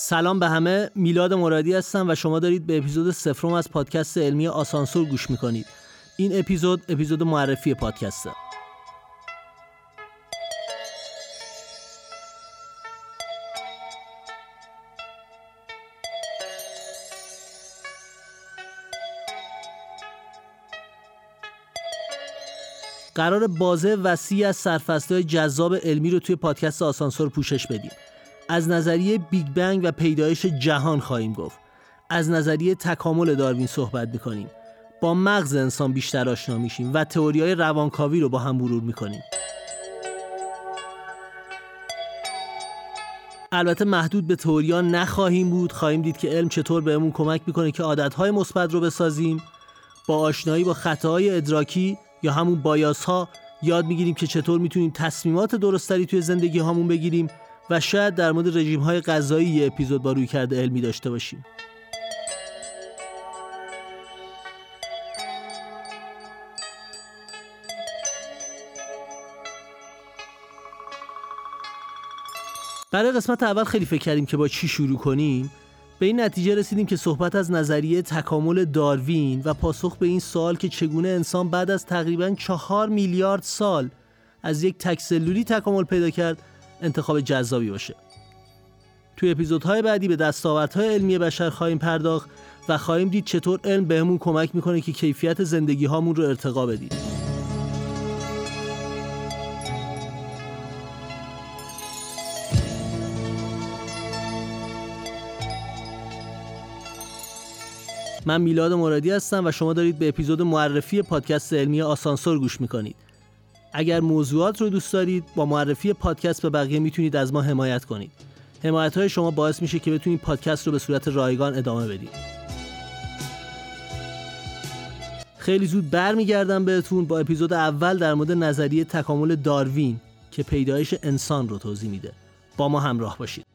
سلام به همه. میلاد مرادی هستم و شما دارید به اپیزود سفرم از پادکست علمی آسانسور گوش می‌کنید. این اپیزود اپیزود معرفی پادکسته قرار بازه وسیع از سرفصلهای جذاب علمی رو توی پادکست آسانسور پوشش بدیم. از نظریه بیگ بنگ و پیدایش جهان خواهیم گفت. از نظریه تکامل داروین صحبت می‌کنیم. با مغز انسان بیشتر آشنا میشیم و تئوری های روانکاوی رو با هم مرور می‌کنیم. البته محدود به تئوریا نخواهیم بود. خواهیم دید که علم چطور بهمون کمک می‌کنه که عادتهای مثبت رو بسازیم. با آشنایی با خطاهای ادراکی یا همون بایاس ها یاد می‌گیریم که چطور می‌تونیم تصمیمات درستری توی زندگی هامون بگیریم و شاید در مورد رژیم های غذایی اپیزود با روی کرده علمی داشته باشیم. برای قسمت اول خیلی فکر کردیم که با چی شروع کنیم. به این نتیجه رسیدیم که صحبت از نظریه تکامل داروین و پاسخ به این سوال که چگونه انسان بعد از تقریبا چهار میلیارد سال از یک تکسلولی تکامل پیدا کرد انتخاب جذابی باشه. توی اپیزودهای بعدی به دستاوردهای علمی بشر خواهیم پرداخت و خواهیم دید چطور علم بهمون کمک می‌کنه که کیفیت زندگی هامون رو ارتقا بدیم. من میلاد مرادی هستم و شما دارید به اپیزود معرفی پادکست علمی آسانسور گوش می‌کنید. اگر موضوعات رو دوست دارید با معرفی پادکست به بقیه می‌تونید از ما حمایت کنید. حمایت های شما باعث میشه که بتونید پادکست رو به صورت رایگان ادامه بدید. خیلی زود برمیگردم بهتون با اپیزود اول در مورد نظریه تکامل داروین که پیدایش انسان رو توضیح میده. با ما همراه باشید.